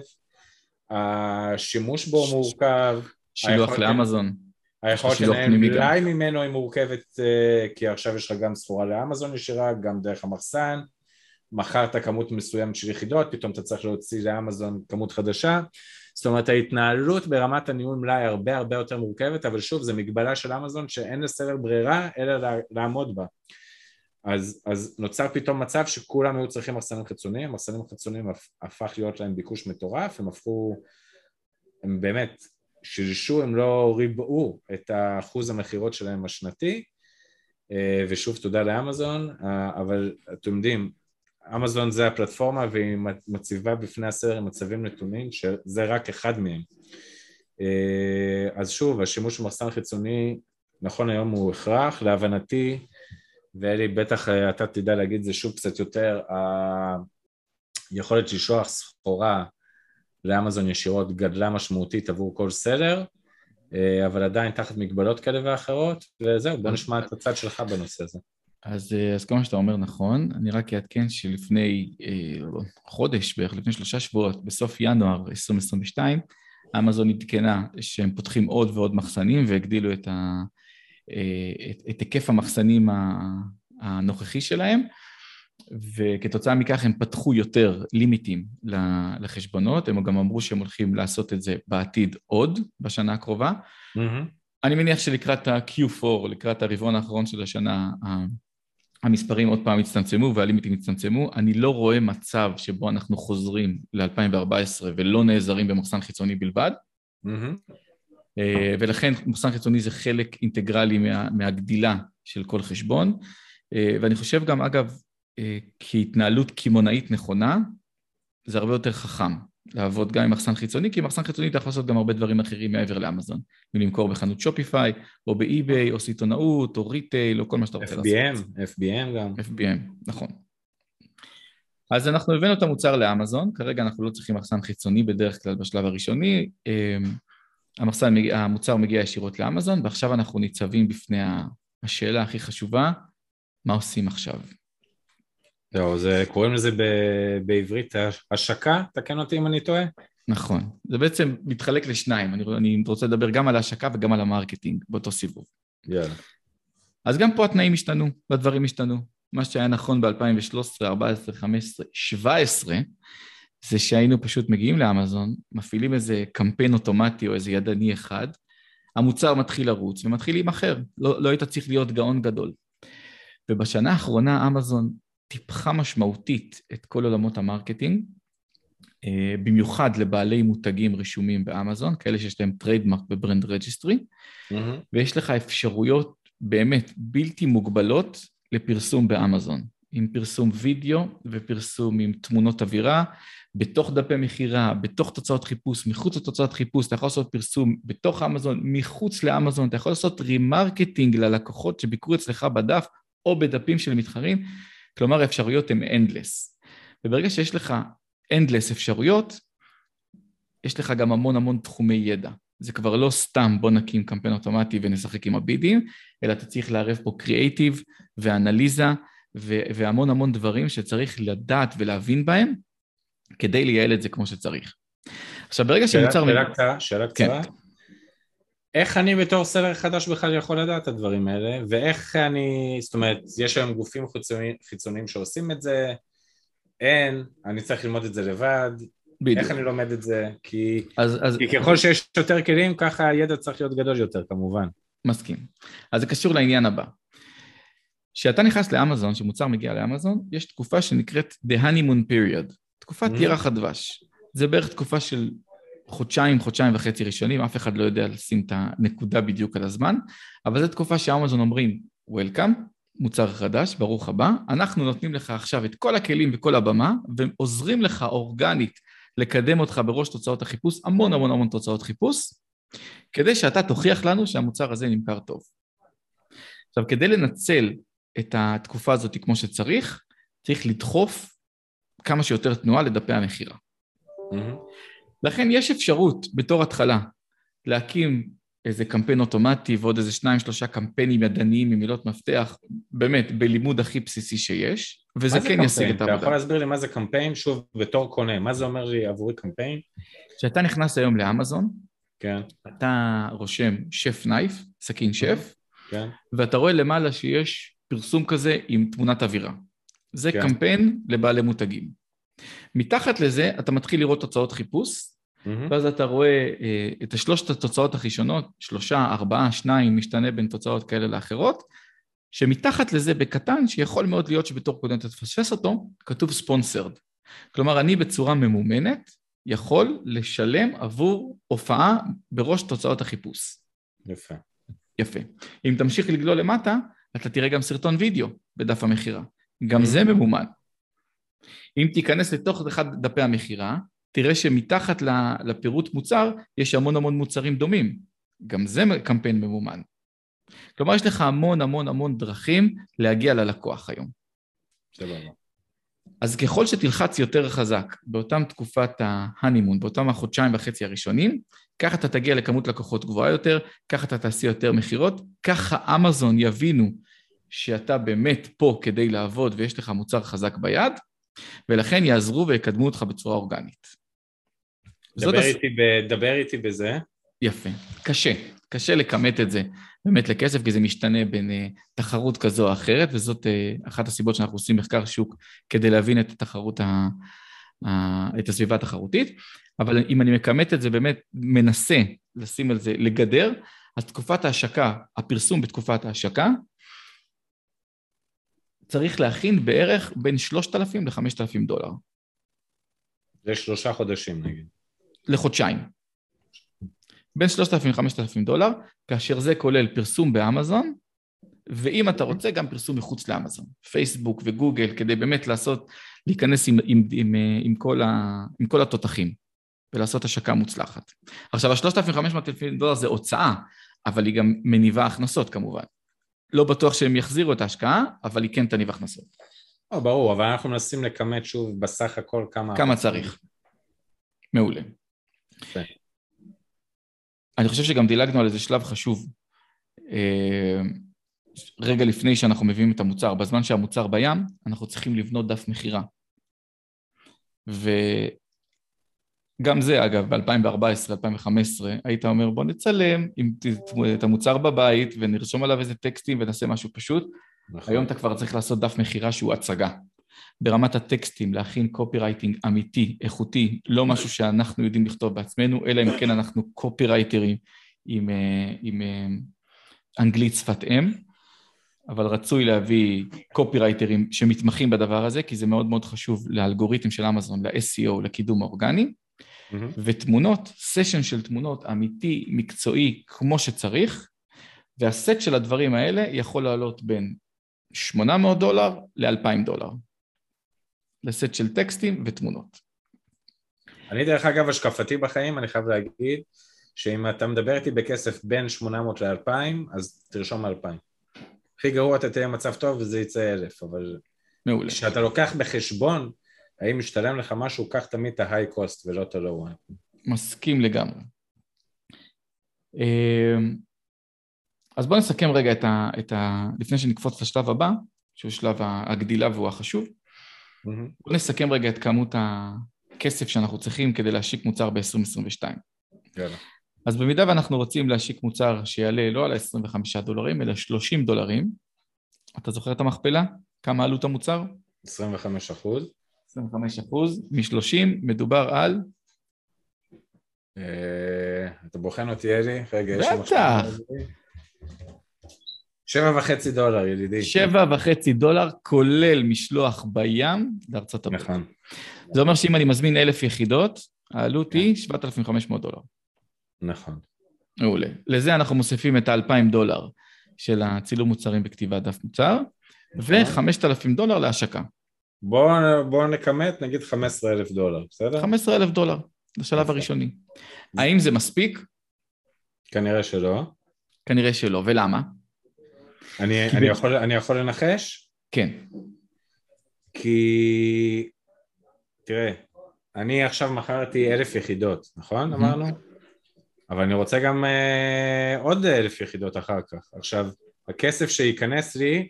השימוש בו ש... מורכב. שילוח לאמזון. היכולת לנהל מלאי ממנו היא מורכבת, אה, כי עכשיו יש לך גם סחורה לאמזון ישירה, גם דרך המחסן. מכרת כמות מסוימת של יחידות, פתאום אתה צריך להוציא לאמזון כמות חדשה. זאת אומרת ההתנהלות ברמת הניהול מלאי הרבה הרבה יותר מורכבת, אבל שוב זו מגבלה של אמזון שאין לסלר ברירה אלא לעמוד בה. אז, אז נוצר פתאום מצב שכולם היו צריכים מחסנים חיצוניים, מחסנים חיצוניים הפך להיות להם ביקוש מטורף, הם הפכו, הם באמת שילשו, הם לא ריבעו את אחוז המכירות שלהם השנתי, אה, ושוב תודה לאמזון, אה, אבל אתם יודעים, אמזון זה הפלטפורמה והיא מציבה בפני הסדר מצבים נתונים שזה רק אחד מהם. אה, אז שוב, השימוש במחסן חיצוני נכון היום הוא הכרח, להבנתי, ואלי בטח אה, אתה תדע להגיד זה שוב קצת יותר, היכולת לשלוח סחורה לאמזון ישירות גדלה משמעותית עבור כל סלר, אה, אבל עדיין תחת מגבלות כאלה ואחרות, וזהו, בוא נשמע את הצד שלך בנושא הזה. אז, אה, אז כל מה שאתה אומר נכון, אני רק אעדכן שלפני חודש בערך, לפני שלושה שבועות, בסוף ינואר 2022, אמזון עדכנה שהם פותחים עוד ועוד מחסנים והגדילו את, ה, את, את היקף המחסנים הנוכחי שלהם, וכתוצאה מכך הם פתחו יותר לימיטים לחשבונות, הם גם אמרו שהם הולכים לעשות את זה בעתיד עוד, בשנה הקרובה. Mm-hmm. אני מניח שלקראת ה-Q4, לקראת הרבעון האחרון של השנה, המספרים עוד פעם הצטמצמו והלימיטים הצטמצמו, אני לא רואה מצב שבו אנחנו חוזרים ל-2014 ולא נעזרים במחסן חיצוני בלבד, mm-hmm. ולכן מחסן חיצוני זה חלק אינטגרלי מה, מהגדילה של כל חשבון, אה, ואני חושב גם אגב, אה, כהתנהלות קמעונאית נכונה, זה הרבה יותר חכם. לעבוד גם עם מחסן חיצוני, כי מחסן חיצוני אתה יכול לעשות גם הרבה דברים אחרים מעבר לאמזון. מלמכור בחנות Shopify, או ב eBay, או סיטונאות, או retail, או כל מה שאתה רוצה FBM, לעשות. FBM, FBM גם. FBM, נכון. אז אנחנו הבאנו את המוצר לאמזון, כרגע אנחנו לא צריכים מחסן חיצוני בדרך כלל בשלב הראשוני. המחסן, המוצר מגיע ישירות לאמזון, ועכשיו אנחנו ניצבים בפני השאלה הכי חשובה, מה עושים עכשיו? זהו, זה, קוראים לזה ב, בעברית השקה, תקן אותי אם אני טועה. נכון, זה בעצם מתחלק לשניים, אני, אני רוצה לדבר גם על ההשקה וגם על ה marketing באותו סיבוב. יאללה. אז גם פה התנאים השתנו, והדברים השתנו. מה שהיה נכון ב-2013, 2014, 2015, 2017, זה שהיינו פשוט מגיעים לאמזון, מפעילים איזה קמפיין אוטומטי או איזה ידני אחד, המוצר מתחיל לרוץ ומתחיל להימכר, לא, לא היית צריך להיות גאון גדול. ובשנה האחרונה אמזון טיפחה משמעותית את כל עולמות ה marketing, אה, במיוחד לבעלי מותגים רשומים באמזון, כאלה שיש להם trademark ב Brand Registry, mm-hmm. ויש לך אפשרויות באמת בלתי מוגבלות לפרסום באמזון, עם פרסום וידאו ופרסום עם תמונות אווירה, בתוך דפי מכירה, בתוך תוצאות חיפוש, מחוץ לתוצאות חיפוש, אתה יכול לעשות פרסום בתוך אמזון, מחוץ לאמזון, אתה יכול לעשות remarketing ללקוחות שביקרו אצלך בדף או בדפים של מתחרים, כלומר האפשרויות הן endless. וברגע שיש לך endless אפשרויות, יש לך גם המון המון תחומי ידע. זה כבר לא סתם בוא נקים קמפיין אוטומטי ונשחק עם הבידים, אלא אתה צריך לערב פה קריאייטיב ואנליזה והמון המון דברים שצריך לדעת ולהבין בהם כדי לייעל את זה כמו שצריך. עכשיו ברגע שמוצר... שאלה קצרה, שאלה קצרה. כן. איך אני בתור סלר חדש בכלל יכול לדעת את הדברים האלה, ואיך אני, זאת אומרת, יש היום גופים חיצוניים, חיצוניים שעושים את זה, אין, אני צריך ללמוד את זה לבד, בדיוק. איך אני לומד את זה? כי, אז, אז... כי ככל שיש יותר כלים, ככה הידע צריך להיות גדול יותר, כמובן. מסכים. אז זה קשור לעניין הבא. כשאתה נכנס לאמזון, כשמוצר מגיע לאמזון, יש תקופה שנקראת The Honeymoon Period, תקופת mm-hmm. ירח הדבש. זה בערך תקופה של חודשיים, חודשיים וחצי ראשונים, אף אחד לא יודע לשים את הנקודה בדיוק על הזמן, אבל זו תקופה שאמזון אומרים, Welcome, מוצר חדש, ברוך הבא, אנחנו נותנים לך עכשיו את כל הכלים וכל הבמה, ועוזרים לך אורגנית לקדם אותך בראש תוצאות החיפוש, המון המון המון תוצאות חיפוש, כדי שאתה תוכיח לנו שהמוצר הזה נמכר טוב. עכשיו, כדי לנצל את התקופה הזאת כמו שצריך, צריך לדחוף כמה שיותר תנועה לדפי המכירה. Mm-hmm. לכן יש אפשרות בתור התחלה להקים איזה קמפיין אוטומטי ועוד איזה שניים שלושה קמפיינים ידניים עם מילות מפתח, באמת בלימוד הכי בסיסי שיש, וזה כן ישיג את העבודה. אתה יכול להסביר לי מה זה קמפיין? שוב, בתור קונה, מה זה אומר לי עבורי קמפיין? כשאתה נכנס היום לאמזון, כן. אתה רושם שף נייף, סכין שף, כן. ואתה רואה למעלה שיש פרסום כזה עם תמונת אווירה. זה כן. קמפיין לבעלי מותגים. מתחת לזה אתה מתחיל לראות תוצאות חיפוש, מהמם. ואז אתה רואה אה, את השלושת התוצאות הראשונות, שלושה, ארבעה, שניים, משתנה בין תוצאות כאלה לאחרות, שמתחת לזה בקטן, שיכול מאוד להיות שבתור קודם אתה תפספס אותו, כתוב ספונסרד. כלומר, אני בצורה ממומנת יכול לשלם עבור הופעה בראש תוצאות החיפוש. יפה. יפה. אם תמשיך לגלול למטה, אתה תראה גם סרטון וידאו בדף המכירה. גם. זה ממומן. אם תיכנס לתוך אחד דפי המכירה, תראה שמתחת לפירוט מוצר יש המון המון מוצרים דומים. גם זה קמפיין ממומן. כלומר, יש לך המון המון המון דרכים להגיע ללקוח היום. סבבה. אז ככל שתלחץ יותר חזק באותם תקופת ההנימון, באותם החודשיים וחצי הראשונים, ככה אתה תגיע לכמות לקוחות גבוהה יותר, ככה אתה תעשי יותר מכירות, ככה אמזון יבינו שאתה באמת פה כדי לעבוד ויש לך מוצר חזק ביד, ולכן יעזרו ויקדמו אותך בצורה אורגנית. דבר הס- איתי ב- דבר איתי בזה. יפה. קשה, קשה לכמת את זה באמת לכסף, כי זה משתנה בין uh, תחרות כזו או אחרת, וזאת uh, אחת הסיבות שאנחנו עושים מחקר שוק כדי להבין את התחרות, ה, ה, את הסביבה התחרותית. אבל אם אני מכמת את זה, באמת מנסה לשים על זה, לגדר, אז תקופת ההשקה, הפרסום בתקופת ההשקה, צריך להכין בערך בין 3,000 ל-5,000 דולר, זה שלושה חודשים נגיד. לחודשיים. בין 3,000 ל-5,000 דולר, כאשר זה כולל פרסום באמזון, ואם אתה רוצה, גם פרסום מחוץ לאמזון, פייסבוק וגוגל, כדי באמת לעשות, להיכנס עם, עם, עם, עם, כל, ה, עם כל התותחים, ולעשות השקה מוצלחת. עכשיו, ה-3,500 דולר זה הוצאה, אבל היא גם מניבה הכנסות כמובן. לא בטוח שהם יחזירו את ההשקעה, אבל היא כן תניב הכנסות. לא, ברור, אבל אנחנו מנסים לכמת שוב בסך הכל כמה... כמה צריך. מעולה. יפה. אני חושב שגם דילגנו על איזה שלב חשוב. אה, רגע לפני שאנחנו מביאים את המוצר, בזמן שהמוצר בים, אנחנו צריכים לבנות דף מכירה. וגם זה, אגב, ב-2014-2015, היית אומר, בוא נצלם עם את המוצר בבית ונרשום עליו איזה טקסטים ונעשה משהו פשוט. נכון. היום אתה כבר צריך לעשות דף מכירה שהוא הצגה. ברמת הטקסטים, להכין קופי רייטינג אמיתי, איכותי, לא משהו שאנחנו יודעים לכתוב בעצמנו, אלא אם כן אנחנו קופי רייטרים עם, אה, עם אה, אנגלית שפת אם, אבל רצוי להביא קופי רייטרים שמתמחים בדבר הזה, כי זה מאוד מאוד חשוב לאלגוריתם של אמזון, ל-SEO, לקידום האורגני, מהמם. ותמונות, סשן של תמונות אמיתי, מקצועי, כמו שצריך, והסט של הדברים האלה יכול לעלות בין 800 דולר ל-2,000 דולר. לסט של טקסטים ותמונות. אני דרך אגב, השקפתי בחיים, אני חייב להגיד, שאם אתה מדבר איתי בכסף בין 800 ל-2,000, אז תרשום 2,000. הכי גרוע אתה תהיה במצב טוב וזה יצא 1,000, אבל מעולה. כשאתה לוקח בחשבון האם משתלם לך משהו, קח תמיד את ה-high cost ולא את ה-low one. מסכים לגמרי. אמ, אז בואו נסכם רגע את ה, את ה... לפני שנקפוץ לשלב הבא, שהוא שלב הגדילה והוא החשוב, מהמם. בואו נסכם רגע את כמות הכסף שאנחנו צריכים כדי להשיק מוצר ב-2022. יאללה. אז במידה ואנחנו רוצים להשיק מוצר שיעלה לא על ה-25 דולרים, אלא 30 דולרים, אתה זוכר את המכפלה? כמה עלות המוצר? 25 אחוז. 25 אחוז, מ-30 מדובר על... אה, אתה בוחן אותי, אלי? רגע, יש לי בטח. שבע וחצי דולר, ידידי. שבע וחצי דולר, כולל משלוח בים לארצות הברית. נכון. זה אומר שאם אני מזמין אלף יחידות, העלות היא 7,500 דולר. נכון. מעולה. לזה אנחנו מוסיפים את ה-2,000 דולר של הצילום מוצרים בכתיבת דף מוצר, ו-5,000 דולר להשקה. בואו בוא נכמת, נגיד 15 אלף דולר, בסדר? 15,000 דולר, לשלב. הראשוני. האם זה מספיק? כנראה שלא. כנראה שלא, ולמה? אני, אני, ב- יכול, אני יכול לנחש? כן, כי... תראה, אני עכשיו מכרתי אלף יחידות, נכון? אמרנו? אבל אני רוצה גם uh, עוד אלף יחידות אחר כך. עכשיו, הכסף שייכנס לי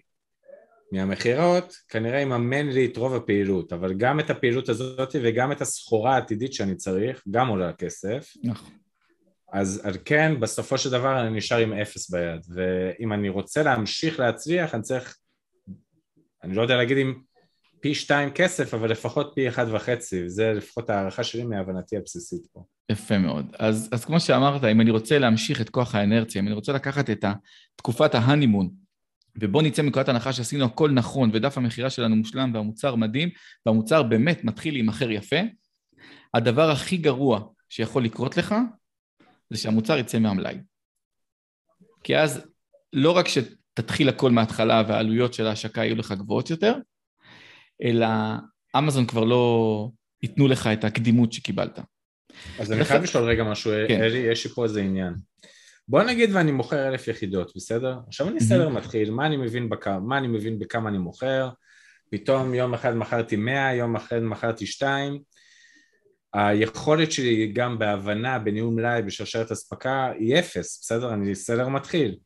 מהמכירות כנראה יממן לי את רוב הפעילות, אבל גם את הפעילות הזאת וגם את הסחורה העתידית שאני צריך, גם עולה כסף. נכון. אז על כן, בסופו של דבר אני נשאר עם אפס ביד, ואם אני רוצה להמשיך להצליח, אני צריך, אני לא יודע להגיד אם פי שתיים כסף, אבל לפחות פי אחד וחצי, וזה לפחות הערכה שלי מהבנתי הבסיסית פה. יפה מאוד. אז, אז כמו שאמרת, אם אני רוצה להמשיך את כוח האנרציה, אם אני רוצה לקחת את תקופת ההנימון, ובוא נצא מנקודת הנחה שעשינו הכל נכון, ודף המכירה שלנו מושלם, והמוצר מדהים, והמוצר באמת מתחיל להימכר יפה, הדבר הכי גרוע שיכול לקרות לך, זה שהמוצר יצא מהמלאי. כי אז לא רק שתתחיל הכל מההתחלה והעלויות של ההשקה יהיו לך גבוהות יותר, אלא אמזון כבר לא ייתנו לך את הקדימות שקיבלת. אז אני חייב לשאול רגע משהו, כן. אלי, יש לי פה איזה עניין. בוא נגיד ואני מוכר אלף יחידות, בסדר? עכשיו אני סדר מתחיל, מה אני מבין, בק... מה אני מבין בכמה אני מוכר, פתאום יום אחד מכרתי מאה, יום אחר מכרתי שתיים, היכולת שלי גם בהבנה, בניהול מלאי, בשרשרת אספקה, היא אפס, בסדר? אני סדר מתחיל.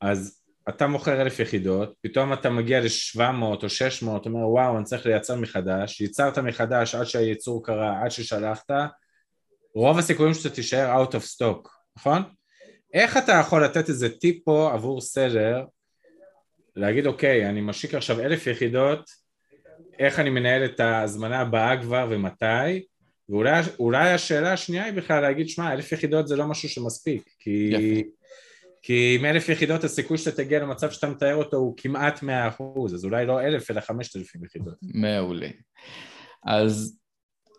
אז אתה מוכר אלף יחידות, פתאום אתה מגיע ל-700 או 600, אומר וואו, אני צריך לייצר מחדש, ייצרת מחדש עד שהייצור קרה, עד ששלחת, רוב הסיכויים שאתה תישאר out of stock, נכון? איך אתה יכול לתת איזה טיפ פה עבור סלר, להגיד אוקיי, אני משיק עכשיו אלף יחידות, איך אני מנהל את ההזמנה הבאה כבר ומתי, ואולי השאלה השנייה היא בכלל להגיד, שמע, אלף יחידות זה לא משהו שמספיק, כי... יפה. כי עם אלף יחידות הסיכוי שאתה תגיע למצב שאתה מתאר אותו הוא כמעט מאה אחוז, אז אולי לא אלף אלא חמשת אלפים יחידות. מעולה. אז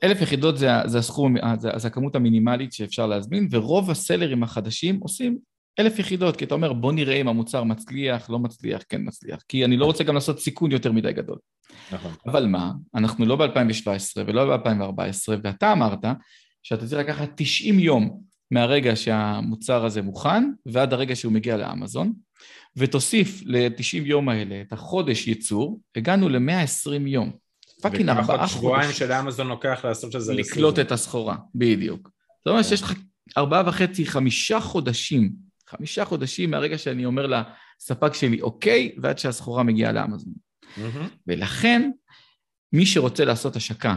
אלף יחידות זה, זה הסכום, זה, זה הכמות המינימלית שאפשר להזמין, ורוב הסלרים החדשים עושים אלף יחידות, כי אתה אומר בוא נראה אם המוצר מצליח, לא מצליח, כן מצליח, כי אני לא רוצה גם לעשות סיכון יותר מדי גדול. נכון. אבל מה, אנחנו לא ב-2017 ולא ב-2014, ואתה אמרת שאתה צריך לקחת 90 יום מהרגע שהמוצר הזה מוכן ועד הרגע שהוא מגיע לאמזון, ותוסיף ל-90 יום האלה את החודש ייצור, הגענו ל-120 יום. פאקינג ארבעה חודשים. וכמה שבועיים של אמזון לוקח לעשות את זה. לקלוט את הסחורה, בדיוק. זאת אומרת שיש לך ארבעה וחצי, חמישה חודשים, חמישה חודשים מהרגע שאני אומר לספק שלי אוקיי, ועד שהסחורה מגיעה לאמזון. ולכן, מי שרוצה לעשות השקה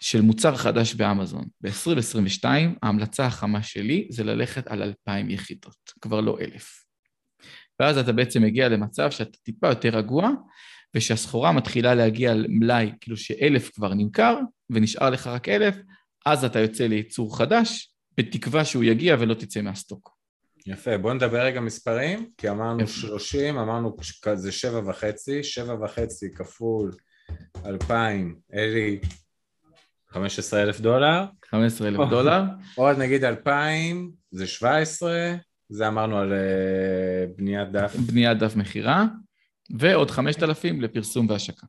של מוצר חדש באמזון ב-2022, ההמלצה החמה שלי זה ללכת על 2,000 יחידות, כבר לא אלף. ואז אתה בעצם מגיע למצב שאתה טיפה יותר רגוע, ושהסחורה מתחילה להגיע למלאי, כאילו שאלף כבר נמכר, ונשאר לך רק אלף, אז אתה יוצא לייצור חדש, בתקווה שהוא יגיע ולא תצא מהסטוק. יפה, בוא נדבר רגע מספרים, כי אמרנו יפה. 30, אמרנו וחצי, שבע וחצי כפול אלפיים, אלי, 15 אלף דולר. 15 אלף דולר. עוד נגיד 2,000, זה 17, זה אמרנו על uh, בניית דף. בניית דף מכירה, ועוד 5,000 לפרסום והשקה.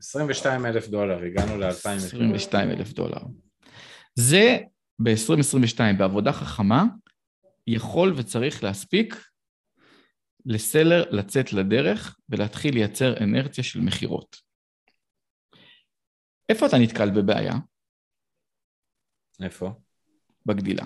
22 אלף דולר, הגענו ל-2,000. 22 אלף דולר. זה ב-2022, בעבודה חכמה, יכול וצריך להספיק לסלר לצאת לדרך ולהתחיל לייצר אנרציה של מכירות. איפה אתה נתקל בבעיה? איפה? בגדילה.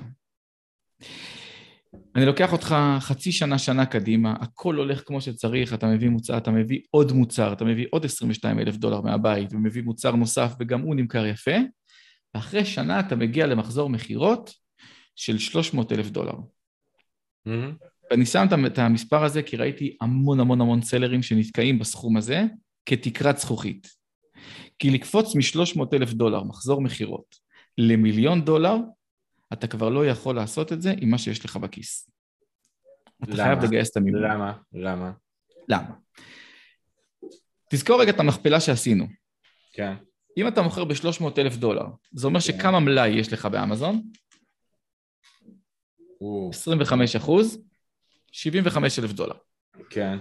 אני לוקח אותך חצי שנה, שנה קדימה, הכל הולך כמו שצריך, אתה מביא מוצר, אתה מביא עוד מוצר, אתה מביא עוד 22 אלף דולר מהבית, ומביא מוצר נוסף וגם הוא נמכר יפה, ואחרי שנה אתה מגיע למחזור מכירות של 300 אלף דולר. Mm-hmm. ואני שם את המספר הזה כי ראיתי המון המון המון סלרים שנתקעים בסכום הזה כתקרת זכוכית. כי לקפוץ מ-300 אלף דולר, מחזור מכירות, למיליון דולר, אתה כבר לא יכול לעשות את זה עם מה שיש לך בכיס. אתה למה? חייב לגייס את המימון. למה? למה? למה? תזכור רגע את המכפלה שעשינו. כן. אם אתה מוכר ב-300 אלף דולר, זה אומר כן. שכמה מלאי יש לך באמזון? 25 אחוז, 75 אלף דולר. כן.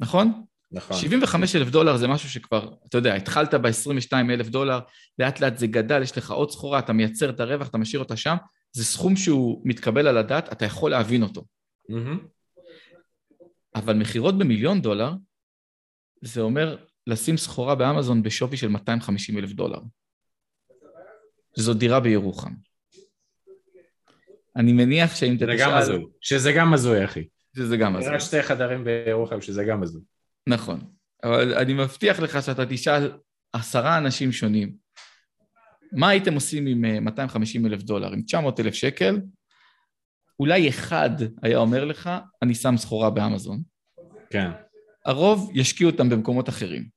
נכון? נכון. 75 אלף דולר זה משהו שכבר, אתה יודע, התחלת ב-22 אלף דולר, לאט לאט זה גדל, יש לך עוד סחורה, אתה מייצר את הרווח, אתה משאיר אותה שם, זה סכום שהוא מתקבל על הדעת, אתה יכול להבין אותו. Mm-hmm. אבל מכירות במיליון דולר, זה אומר לשים סחורה באמזון בשווי של 250 אלף דולר. שזו דירה בירוחם. אני מניח שאם אתה תשאל... זה גם הזוי, שזה גם הזוי, אחי. שזה גם הזוי. רק שתי חדרים בירוחם, שזה גם הזוי. נכון. אבל אני מבטיח לך שאתה תשאל עשרה אנשים שונים, מה הייתם עושים עם 250 אה, אלף דולר, עם 900 אלף שקל? אולי אחד היה אומר לך, אני שם סחורה באמזון. כן. הרוב ישקיעו אותם במקומות אחרים.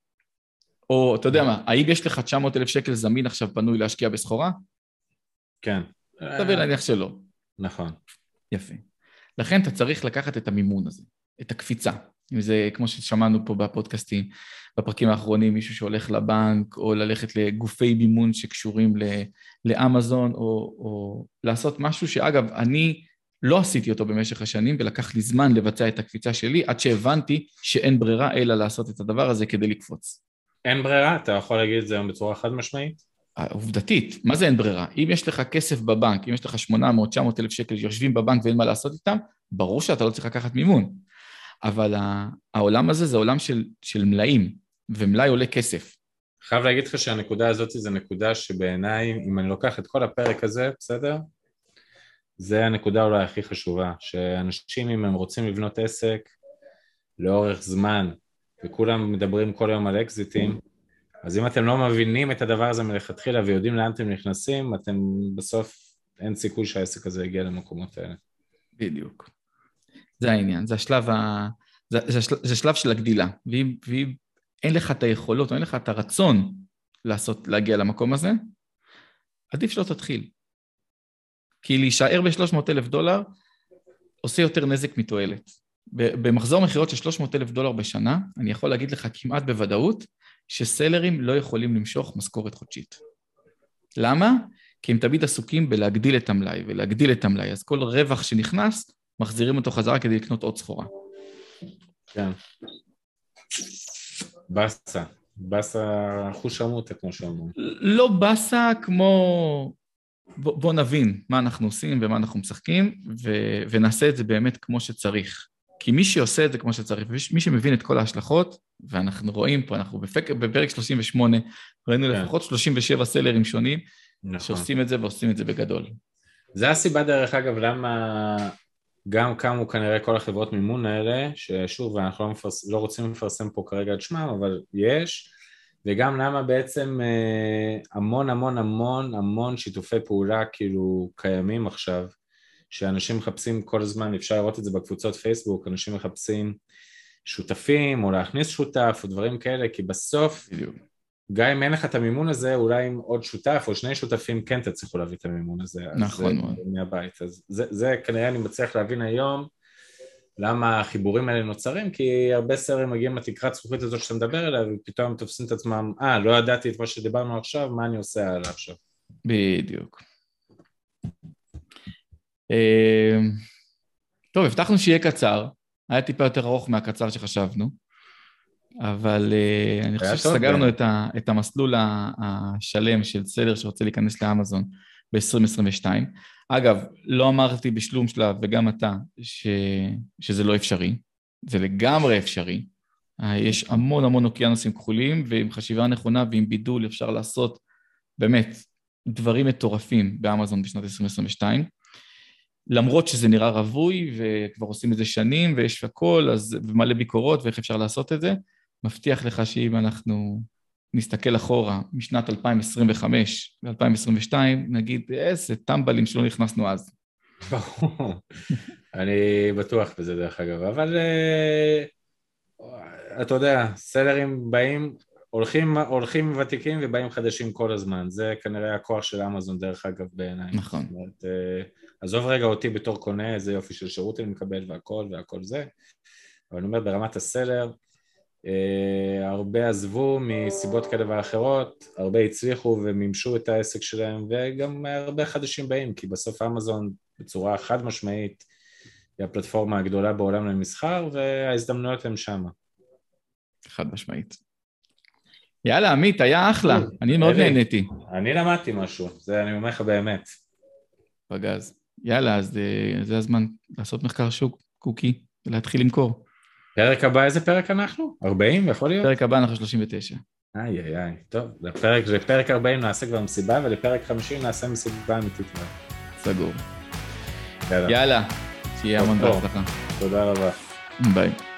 או, אתה יודע מה, האם יש לך 900 אלף שקל זמין עכשיו פנוי להשקיע בסחורה? כן. סביר להניח שלא. נכון. יפה. לכן אתה צריך לקחת את המימון הזה, את הקפיצה. אם זה, כמו ששמענו פה בפודקאסטים, בפרקים האחרונים, מישהו שהולך לבנק, או ללכת לגופי מימון שקשורים לאמזון, או, או לעשות משהו שאגב, אני לא עשיתי אותו במשך השנים, ולקח לי זמן לבצע את הקפיצה שלי, עד שהבנתי שאין ברירה אלא לעשות את הדבר הזה כדי לקפוץ. אין ברירה? אתה יכול להגיד את זה היום בצורה חד משמעית? עובדתית, מה זה אין ברירה? אם יש לך כסף בבנק, אם יש לך 800-900 אלף שקל שיושבים בבנק ואין מה לעשות איתם, ברור שאתה לא צריך לקחת מימון. אבל העולם הזה זה עולם של, של מלאים, ומלאי עולה כסף. חייב להגיד לך שהנקודה הזאת זה נקודה שבעיניי, אם אני לוקח את כל הפרק הזה, בסדר? זה הנקודה אולי הכי חשובה, שאנשים אם הם רוצים לבנות עסק לאורך זמן, וכולם מדברים כל היום על אקזיטים, אז אם אתם לא מבינים את הדבר הזה מלכתחילה ויודעים לאן אתם נכנסים, אתם בסוף, אין סיכוי שהעסק הזה יגיע למקומות האלה. בדיוק. זה העניין, זה השלב, ה... זה, זה, השל... זה השלב של הגדילה. ואם, ואם אין לך את היכולות או אין לך את הרצון לעשות, להגיע למקום הזה, עדיף שלא תתחיל. כי להישאר ב-300 אלף דולר עושה יותר נזק מתועלת. במחזור מכירות של 300 אלף דולר בשנה, אני יכול להגיד לך כמעט בוודאות שסלרים לא יכולים למשוך משכורת חודשית. למה? כי הם תמיד עסוקים בלהגדיל את המלאי ולהגדיל את המלאי, אז כל רווח שנכנס, מחזירים אותו חזרה כדי לקנות עוד סחורה. כן. באסה. באסה חוש עמותה, כמו שאומרים. לא באסה כמו... בוא, בוא נבין מה אנחנו עושים ומה אנחנו משחקים, ו... ונעשה את זה באמת כמו שצריך. כי מי שעושה את זה כמו שצריך, מי שמבין את כל ההשלכות, ואנחנו רואים פה, אנחנו בפק, בפרק 38, ראינו כן. לפחות 37 סלרים שונים, נכון. שעושים את זה ועושים את זה בגדול. זה הסיבה דרך אגב למה גם קמו כנראה כל החברות מימון האלה, ששוב, אנחנו לא, מפרס, לא רוצים לפרסם פה כרגע את שמם, אבל יש, וגם למה בעצם אה, המון המון המון המון שיתופי פעולה כאילו קיימים עכשיו, שאנשים מחפשים כל הזמן, אפשר לראות את זה בקבוצות פייסבוק, אנשים מחפשים שותפים או להכניס שותף או דברים כאלה, כי בסוף, גם אם אין לך את המימון הזה, אולי עם עוד שותף או שני שותפים כן תצליחו להביא את המימון הזה. נכון מאוד. מהבית. אז זה, זה כנראה אני מצליח להבין היום למה החיבורים האלה נוצרים, כי הרבה סרטים מגיעים לתקרת זכוכית הזאת שאתה מדבר עליה, ופתאום תופסים את עצמם, אה, לא ידעתי את מה שדיברנו עכשיו, מה אני עושה עליו עכשיו? בדיוק. אה, טוב, הבטחנו שיהיה קצר, היה טיפה יותר ארוך מהקצר שחשבנו, אבל uh, אני חושב שסגרנו את, ה, את המסלול השלם של סלר שרוצה להיכנס לאמזון ב-2022. אגב, לא אמרתי בשלום שלב, וגם אתה, ש, שזה לא אפשרי, זה לגמרי אפשרי. Uh, יש המון המון אוקיינוסים כחולים, ועם חשיבה נכונה ועם בידול אפשר לעשות באמת דברים מטורפים באמזון בשנת 2022. למרות שזה נראה רווי וכבר עושים את זה שנים ויש הכל, אז מלא ביקורות ואיך אפשר לעשות את זה, מבטיח לך שאם אנחנו נסתכל אחורה משנת 2025 ל-2022, נגיד איזה טמבלים שלא נכנסנו אז. אני בטוח בזה דרך אגב, אבל uh, אתה יודע, סלרים באים, הולכים, הולכים ותיקים ובאים חדשים כל הזמן, זה כנראה הכוח של אמזון דרך אגב בעיניי. נכון. זאת אומרת, uh, עזוב רגע אותי בתור קונה, איזה יופי של שירות אני מקבל והכל והכל זה, אבל אני אומר ברמת הסלר, הרבה עזבו מסיבות כאלה ואחרות, הרבה הצליחו ומימשו את העסק שלהם וגם הרבה חדשים באים, כי בסוף אמזון בצורה חד משמעית היא הפלטפורמה הגדולה בעולם למסחר וההזדמנויות הן שמה. חד משמעית. יאללה, עמית, היה אחלה, אני מאוד נהניתי. אני למדתי משהו, זה אני אומר לך באמת. פגז. יאללה, אז אה, זה הזמן לעשות מחקר שוק קוקי ולהתחיל למכור. פרק הבא, איזה פרק אנחנו? 40 יכול להיות? פרק הבא אנחנו 39. איי איי איי, טוב, לפרק, לפרק 40 נעשה כבר מסיבה, ולפרק 50 נעשה מסיבה אמיתית. סגור. יאללה, שיהיה המון בהצלחה. תודה רבה. ביי.